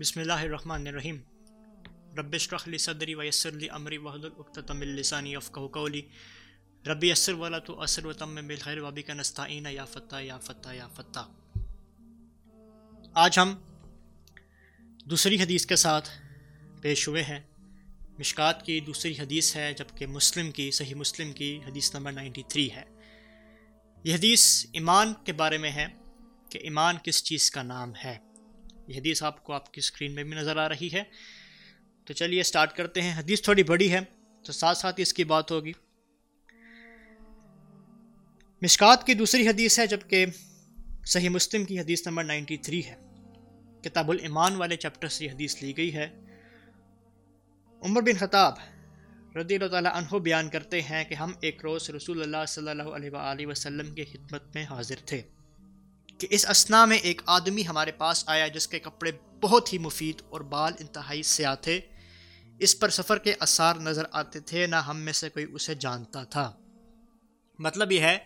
بسم اللہ الرحمن الرحیم. ربش رخلی صدری ویسر لی امری وحد العقتم السانی افقہ قولی. ربی یسر والا تو اثر و تم بالخیر وبی کا نستعین. یا فتح یا فتح یا فتح آج ہم دوسری حدیث کے ساتھ پیش ہوئے ہیں. مشکات کی دوسری حدیث ہے جبکہ مسلم کی، صحیح مسلم کی حدیث نمبر نائنٹی تھری ہے. یہ حدیث ایمان کے بارے میں ہے کہ ایمان کس چیز کا نام ہے؟ یہ حدیث آپ کو آپ کی اسکرین میں بھی نظر آ رہی ہے۔ تو چلیے اسٹارٹ کرتے ہیں۔ حدیث تھوڑی بڑی ہے تو ساتھ ساتھ ہی اس کی بات ہوگی۔ مشکات کی دوسری حدیث ہے جبکہ صحیح مسلم کی حدیث نمبر نائنٹی تھری ہے۔ کتاب الایمان والے چیپٹر سے یہ حدیث لی گئی ہے۔ عمر بن خطاب رضی اللہ تعالیٰ عنہ بیان کرتے ہیں کہ ہم ایک روز رسول اللہ صلی اللہ علیہ وآلہ وسلم کے خدمت میں حاضر تھے۔ کہ اس اسنا میں ایک آدمی ہمارے پاس آیا جس کے کپڑے بہت ہی مفید اور بال انتہائی سیاہ تھے۔ اس پر سفر کے اثار نظر آتے تھے، نہ ہم میں سے کوئی اسے جانتا تھا۔ مطلب یہ ہے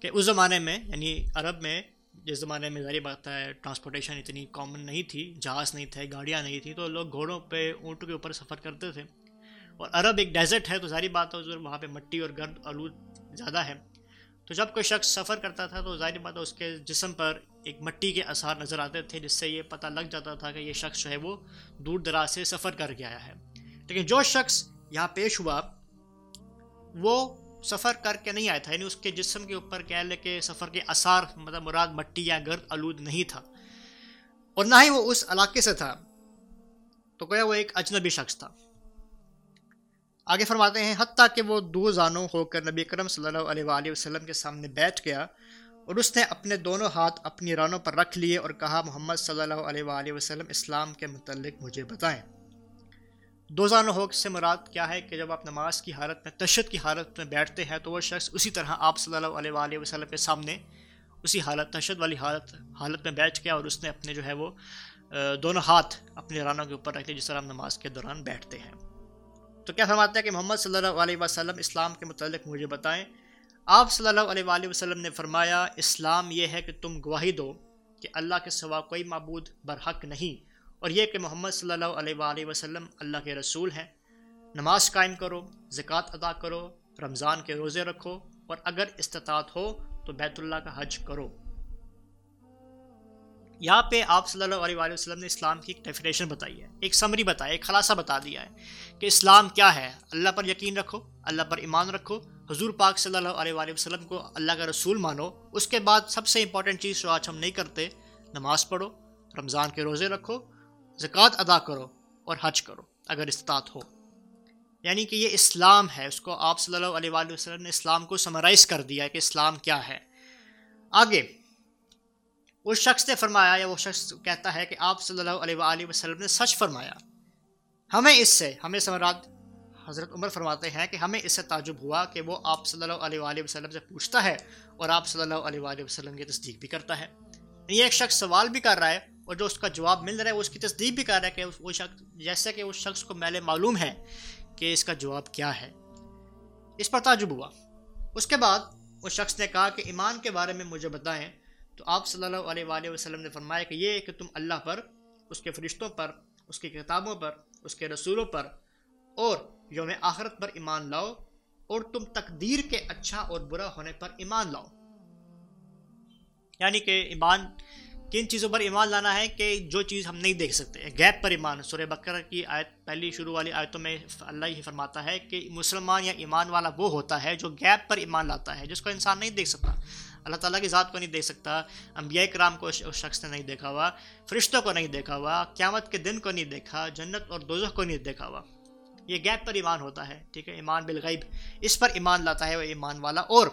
کہ اس زمانے میں یعنی عرب میں، جس زمانے میں ظاہر بات ہے، ٹرانسپورٹیشن اتنی کامن نہیں تھی، جہاز نہیں تھے، گاڑیاں نہیں تھیں، تو لوگ گھوڑوں پہ اونٹوں کے اوپر سفر کرتے تھے۔ اور عرب ایک ڈیزرٹ ہے تو ظاہری بات ہے وہاں پہ مٹی اور گرد آلود زیادہ ہے۔ تو جب کوئی شخص سفر کرتا تھا تو ظاہر بات ہے اس کے جسم پر ایک مٹی کے اثار نظر آتے تھے، جس سے یہ پتہ لگ جاتا تھا کہ یہ شخص جو ہے وہ دور دراز سے سفر کر کے آیا ہے۔ لیکن جو شخص یہاں پیش ہوا، وہ سفر کر کے نہیں آیا تھا یعنی اس کے جسم کے اوپر کہہ لے کہ سفر کے اثار مطلب مراد مٹی یا گرد آلود نہیں تھا۔ اور نہ ہی وہ اس علاقے سے تھا، تو گویا وہ ایک اجنبی شخص تھا۔ آگے فرماتے ہیں، حتیٰ کہ وہ دو زانوں ہو کر نبی کرم صلی اللہ علیہ وآلہ وسلم کے سامنے بیٹھ گیا اور اس نے اپنے دونوں ہاتھ اپنی رانوں پر رکھ لیے اور کہا، محمد صلی اللہ علیہ وآلہ وسلم، اسلام کے متعلق مجھے بتائیں۔ دو زانوں ہو سے مراد کیا ہے کہ جب آپ نماز کی حالت میں تشد کی حالت میں بیٹھتے ہیں تو وہ شخص اسی طرح آپ صلی اللہ علیہ وآلہ وسلم کے سامنے اسی حالت تشد والی حالت حالت میں بیٹھ گیا اور اس نے اپنے جو ہے وہ دونوں ہاتھ اپنے رانوں کے اوپر رکھ لیے جس طرح ہم نماز کے دوران بیٹھتے ہیں۔ تو کیا فرماتے ہیں کہ محمد صلی اللہ علیہ وسلم اسلام کے متعلق مجھے بتائیں؟ آپ صلی اللہ علیہ وآلہ وسلم نے فرمایا، اسلام یہ ہے کہ تم گواہی دو کہ اللہ کے سوا کوئی معبود برحق نہیں اور یہ کہ محمد صلی اللہ علیہ وآلہ وسلم اللہ کے رسول ہیں۔ نماز قائم کرو، زکوٰۃ ادا کرو، رمضان کے روزے رکھو اور اگر استطاعت ہو تو بیت اللہ کا حج کرو۔ یہاں پہ آپ صلی اللہ علیہ وسلم نے اسلام کی ایک ڈیفینیشن بتائی ہے، ایک سمری بتایا ایک خلاصہ بتا دیا ہے کہ اسلام کیا ہے۔ اللہ پر یقین رکھو، اللہ پر ایمان رکھو۔ حضور پاک صلی اللہ علیہ وآلہ وسلم کو اللہ کا رسول مانو۔ اس کے بعد سب سے امپورٹنٹ چیز جو آج ہم نہیں کرتے، نماز پڑھو، رمضان کے روزے رکھو، زکوٰۃ ادا کرو اور حج کرو، اگر استطاعت ہو۔ یعنی کہ یہ اسلام ہے، اس کو آپ صلی اللہ علیہ وآلہ وسلم نے اسلام کو سمرائز کر دیا ہے کہ اسلام کیا ہے۔ آگے اس شخص نے فرمایا یا وہ شخص کہتا ہے کہ آپ صلی اللہ علیہ وآلہ وسلم نے سچ فرمایا۔ ہمیں اس سے، ہمیں سمرات حضرت عمر فرماتے ہیں کہ ہمیں اس سے تعجب ہوا کہ وہ آپ صلی اللہ علیہ وآلہ وسلم سے پوچھتا ہے اور آپ صلی اللہ علیہ وآلہ وسلم کی تصدیق بھی کرتا ہے۔ یہ ایک شخص سوال بھی کر رہا ہے اور جو اس کا جواب مل رہا ہے، وہ اس کی تصدیق بھی کر رہا ہے کہ وہ شخص، جیسے کہ اس شخص کو میلے معلوم ہے کہ اس کا جواب کیا ہے۔ اس پر تعجب ہوا۔ اس کے بعد اس شخص نے کہا کہ ایمان کے بارے میں مجھے بتائیں تو آپ صلی اللہ علیہ وآلہ وسلم نے فرمایا کہ یہ کہ تم اللہ پر، اس کے فرشتوں پر، اس کی کتابوں پر، اس کے رسولوں پر اور یوم آخرت پر ایمان لاؤ اور تم تقدیر کے اچھا اور برا ہونے پر ایمان لاؤ۔ یعنی کہ ایمان، کن چیزوں پر ایمان لانا ہے کہ جو چیز ہم نہیں دیکھ سکتے؟ گیپ پر ایمان۔ سورہ بکر کی آیت، پہلی شروع والی آیتوں میں اللہ ہی فرماتا ہے کہ مسلمان یا ایمان والا وہ ہوتا ہے جو گیپ پر ایمان لاتا ہے، جس کو انسان نہیں دیکھ سکتا۔ اللہ تعالیٰ کی ذات کو نہیں دیکھ سکتا، انبیاء کرام کو اس شخص نے نہیں دیکھا ہوا، فرشتوں کو نہیں دیکھا ہوا، قیامت کے دن کو نہیں دیکھا، جنت اور دوزخ کو نہیں دیکھا ہوا۔ یہ گیپ پر ایمان ہوتا ہے، ٹھیک ہے؟ ایمان بالغیب۔ اس پر ایمان لاتا ہے وہ ایمان والا۔ اور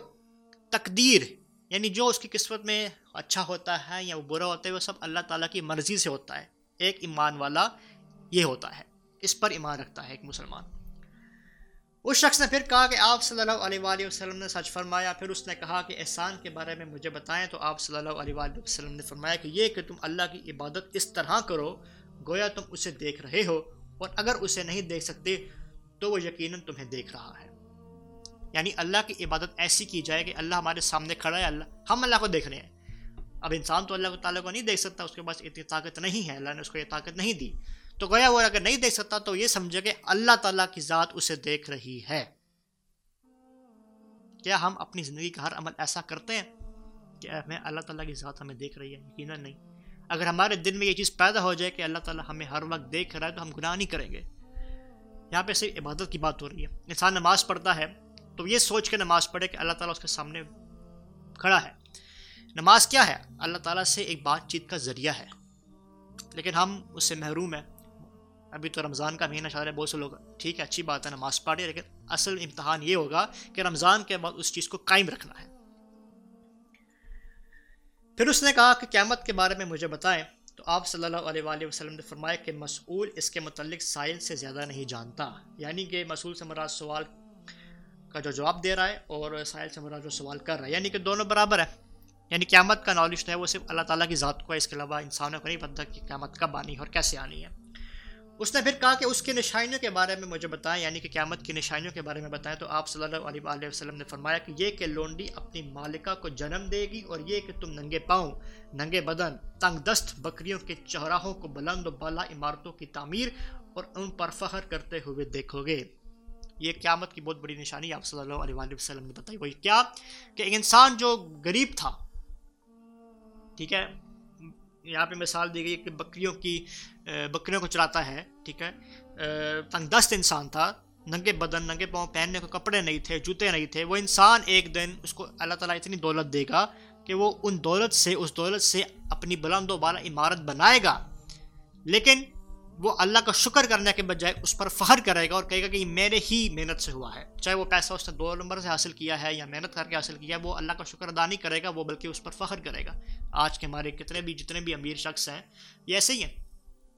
تقدیر یعنی جو اس کی قسمت میں اچھا ہوتا ہے یا وہ برا ہوتا ہے، وہ سب اللہ تعالیٰ کی مرضی سے ہوتا ہے۔ ایک ایمان والا یہ ہوتا ہے۔ اس پر ایمان رکھتا ہے ایک مسلمان۔ اس شخص نے پھر کہا کہ آپ صلی اللہ علیہ وآلہ وسلم نے سچ فرمایا، پھر اس نے کہا کہ احسان کے بارے میں مجھے بتائیں تو آپ صلی اللہ علیہ وآلہ وسلم نے فرمایا کہ یہ کہ تم اللہ کی عبادت اس طرح کرو، گویا تم اسے دیکھ رہے ہو اور اگر اسے نہیں دیکھ سکتے تو وہ یقیناً تمہیں دیکھ رہا ہے۔ یعنی اللہ کی عبادت ایسی کی جائے کہ اللہ ہمارے سامنے کھڑا ہے، اللہ ہم اللہ کو دیکھ رہے ہیں۔ اب انسان تو اللہ تعالیٰ کو نہیں دیکھ سکتا، اس کے پاس اتنی طاقت نہیں ہے، اللہ نے اس کو یہ طاقت نہیں دی۔ تو گویا وہ اگر نہیں دیکھ سکتا تو یہ سمجھے کہ اللہ تعالیٰ کی ذات اسے دیکھ رہی ہے۔ کیا ہم اپنی زندگی کا ہر عمل ایسا کرتے ہیں کہ ہمیں اللہ تعالیٰ کی ذات ہمیں دیکھ رہی ہے؟ یقیناً نہیں۔ اگر ہمارے دل میں یہ چیز پیدا ہو جائے کہ اللہ تعالیٰ ہمیں ہر وقت دیکھ رہا ہے تو ہم گناہ نہیں کریں گے۔ یہاں پہ صرف عبادت کی بات ہو رہی ہے۔ انسان نماز پڑھتا ہے تو یہ سوچ کے نماز پڑھے کہ اللہ تعالیٰ اس کے سامنے کھڑا ہے۔ نماز کیا ہے؟ اللہ تعالیٰ سے ایک بات چیت کا ذریعہ ہے۔ لیکن ہم اس سے محروم ہیں۔ ابھی تو رمضان کا مہینہ چل رہا ہے، بہت سے لوگ، ٹھیک ہے، اچھی بات ہے، نماز پڑھے لیکن اصل امتحان یہ ہوگا کہ رمضان کے بعد اس چیز کو قائم رکھنا ہے۔ پھر اس نے کہا کہ قیامت کے بارے میں مجھے بتائیں۔ تو آپ صلی اللہ علیہ وآلہ وسلم نے فرمایا کہ مسئول اس کے متعلق سائل سے زیادہ نہیں جانتا۔ یعنی کہ مسئول سے مراد سوال کا جو جواب دے رہا ہے اور سائل سے مراد جو سوال کر رہا ہے یعنی کہ دونوں برابر ہے یعنی قیامت کا نالج ہے وہ صرف اللہ تعالیٰ کی ذات کو ہے، اس کے علاوہ انسانوں کو نہیں پتہ کہ قیامت کب آنی ہے اور کیسے آنی ہے۔ اس نے پھر کہا کہ اس کی نشانیوں کے بارے میں مجھے بتائیں یعنی کہ قیامت کی نشانیوں کے بارے میں بتائیں۔ تو آپ صلی اللہ علیہ وآلہ وسلم نے فرمایا کہ یہ کہ لونڈی اپنی مالکہ کو جنم دے گی اور یہ کہ تم ننگے پاؤں، ننگے بدن، تنگ دست بکریوں کے چہراہوں کو بلند و بالا عمارتوں کی تعمیر اور ان پر فخر کرتے ہوئے دیکھو گے۔ یہ قیامت کی بہت بڑی نشانی آپ صلی اللہ علیہ وآلہ وسلم نے بتائی۔ وہی کیا کہ ایک انسان جو غریب تھا، ٹھیک ہے یہاں پہ مثال دی گئی کہ بکریوں کی بکریوں کو چلاتا ہے، ٹھیک ہے؟ تنگ دست انسان تھا، ننگے بدن، ننگے پاؤں پہننے کو کپڑے نہیں تھے، جوتے نہیں تھے، وہ انسان ایک دن اس کو اللہ تعالیٰ اتنی دولت دے گا کہ وہ ان دولت سے، اس دولت سے اپنی بلند و بالا عمارت بنائے گا۔ لیکن وہ اللہ کا شکر کرنے کے بجائے اس پر فخر کرے گا اور کہے گا کہ یہ میرے ہی محنت سے ہوا ہے۔ چاہے وہ پیسہ اس نے دو نمبر سے حاصل کیا ہے یا محنت کر کے حاصل کیا ہے، وہ اللہ کا شکر ادا نہیں کرے گا، وہ بلکہ اس پر فخر کرے گا۔ آج کے ہمارے کتنے بھی، جتنے بھی امیر شخص ہیں، یہ ایسے ہی ہیں۔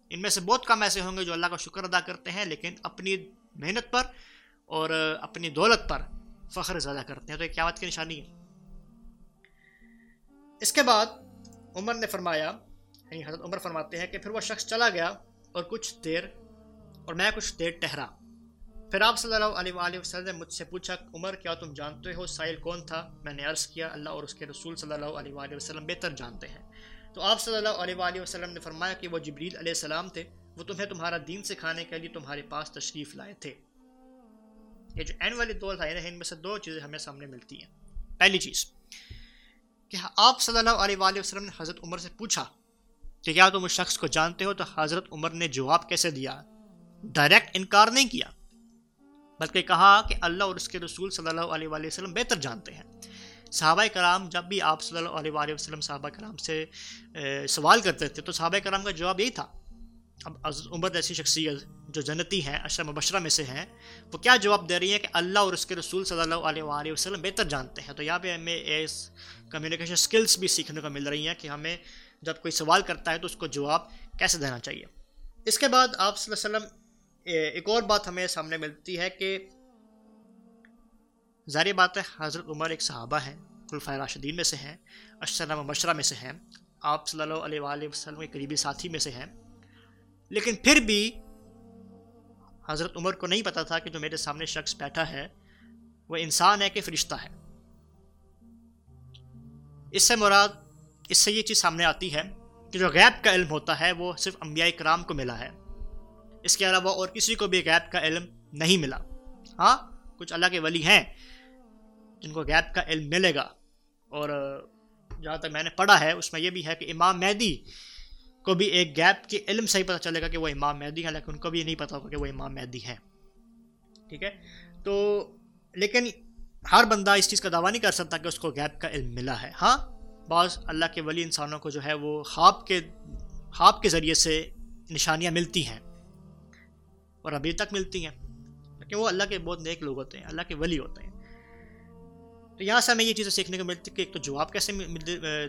ان میں سے بہت کم ایسے ہوں گے جو اللہ کا شکر ادا کرتے ہیں، لیکن اپنی محنت پر اور اپنی دولت پر فخر زیادہ کرتے ہیں۔ تو یہ کیا بات کی نشانی ہے؟ اس کے بعد عمر نے فرمایا یعنی حضرت عمر فرماتے ہیں کہ پھر وہ شخص چلا گیا۔ اور کچھ دیر، اور میں کچھ دیر ٹہرا۔ پھر آپ صلی اللہ علیہ وآلہ وسلم نے مجھ سے پوچھا، عمر، کیا تم جانتے ہو سائل کون تھا؟ میں نے عرض کیا، اللہ اور اس کے رسول صلی اللہ علیہ وآلہ وسلم بہتر جانتے ہیں۔ تو آپ صلی اللہ علیہ وآلہ وسلم نے فرمایا کہ وہ جبریل علیہ السلام تھے، وہ تمہیں تمہارا دین سکھانے کے لیے تمہارے پاس تشریف لائے تھے۔ یہ جو این والی دور تھا ان میں سے دو چیزیں ہمیں سامنے ملتی ہیں۔ پہلی چیز، کہ آپ صلی اللہ علیہ وآلہ وسلم نے حضرت عمر سے پوچھا کہ کیا تم اس شخص کو جانتے ہو؟ تو حضرت عمر نے جواب کیسے دیا؟ ڈائریکٹ انکار نہیں کیا، بلکہ کہا کہ اللہ اور اس کے رسول صلی اللہ علیہ وآلہ وسلم بہتر جانتے ہیں۔ صحابہ کرام جب بھی آپ صلی اللہ علیہ وآلہ وسلم صحابہ کرام سے سوال کرتے تھے، تو صحابہ کرام کا جواب یہی تھا۔ اب عمر ایسی شخصیت جو جنتی ہیں اشرم مبشرہ میں سے ہیں، وہ کیا جواب دے رہی ہیں کہ اللہ اور اس کے رسول صلی اللہ علیہ وآلہ وسلم بہتر جانتے ہیں؟ تو یہاں پہ ہمیں اس کمیونیکیشن سکلز بھی سیکھنے کو مل رہی ہیں کہ ہمیں جب کوئی سوال کرتا ہے تو اس کو جواب کیسے دینا چاہیے؟ اس کے بعد آپ صلی اللہ علیہ وسلم ایک اور بات ہمیں سامنے ملتی ہے کہ ظاہر بات ہے، حضرت عمر ایک صحابہ ہیں خلفۂ راشدین میں سے ہیں اشرم مبشرہ میں سے ہیں، آپ صلی اللہ علیہ وآلہ وسلم کے قریبی ساتھی میں سے ہیں۔ لیکن پھر بھی حضرت عمر کو نہیں پتا تھا کہ جو میرے سامنے شخص بیٹھا ہے، وہ انسان ہے کہ فرشتہ ہے۔ اس سے مراد اس سے یہ چیز سامنے آتی ہے کہ جو غیب کا علم ہوتا ہے وہ صرف انبیاء کرام کو ملا ہے۔ اس کے علاوہ اور کسی کو بھی غیب کا علم نہیں ملا۔ ہاں کچھ اللہ کے ولی ہیں جن کو غیب کا علم ملے گا۔ اور جہاں تک میں نے پڑھا ہے، اس میں یہ بھی ہے کہ امام مہدی کو بھی ایک گیپ کے علم سے ہی پتہ چلے گا کہ وہ امام مہدی ہے لیکن ان کو بھی نہیں پتا ہوگا کہ وہ امام مہدی ہے ٹھیک ہے؟ تو لیکن ہر بندہ اس چیز کا دعویٰ نہیں کر سکتا کہ اس کو گیپ کا علم ملا ہے۔ ہاں بعض اللہ کے ولی انسانوں کو جو ہے وہ خواب کے خواب کے ذریعے سے نشانیاں ملتی ہیں اور ابھی تک ملتی ہیں، لیکن وہ اللہ کے بہت نیک لوگ ہوتے ہیں، اللہ کے ولی ہوتے ہیں۔ تو یہاں سے ہمیں یہ چیزیں سیکھنے کو ملتی کہ ایک تو جواب کیسے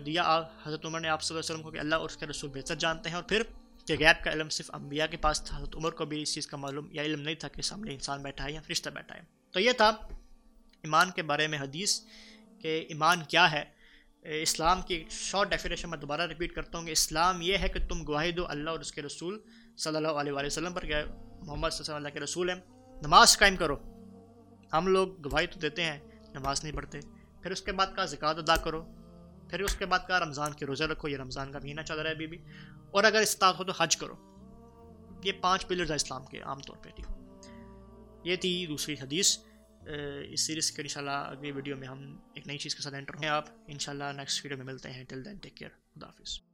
دیا حضرت عمر نے آپ صلی اللہ علیہ وسلم کو کہ اللہ اور اس کے رسول بہتر جانتے ہیں، اور پھر کہ غیب کا علم صرف انبیاء کے پاس تھا، حضرت عمر کو بھی اس چیز کا معلوم یا علم نہیں تھا کہ سامنے انسان بیٹھا ہے یا فرشتہ بیٹھا ہے۔ تو یہ تھا ایمان کے بارے میں حدیث کہ ایمان کیا ہے۔ اسلام کی ایک شارٹ ڈیفینیشن میں دوبارہ رپیٹ کرتا ہوں کہ اسلام یہ ہے کہ تم گواہی دو اللہ اور اس کے رسول صلی اللہ علیہ وآلہ وسلم پر کہ محمد صلی اللہ علیہ کے رسول ہیں۔ نماز قائم کرو۔ ہم لوگ گواہی تو دیتے ہیں، نماز نہیں پڑھتے۔ پھر اس کے بعد کا زکوٰۃ ادا کرو۔ پھر اس کے بعد کہا رمضان کے روزے رکھو۔ یہ رمضان کا مہینہ چل رہا ہے ابھی بھی اور اگر استاد ہو تو حج کرو۔ یہ پانچ پلرز ہیں اسلام کے عام طور پہ، ٹھیک یہ تھی دوسری حدیث۔ اس سیریز کے انشاءاللہ اگلی ویڈیو میں ہم ایک نئی چیز کے ساتھ انٹر ہیں آپ انشاءاللہ نیکسٹ ویڈیو میں ملتے ہیں۔ ٹل دین ٹیک کیئر خدا حافظ۔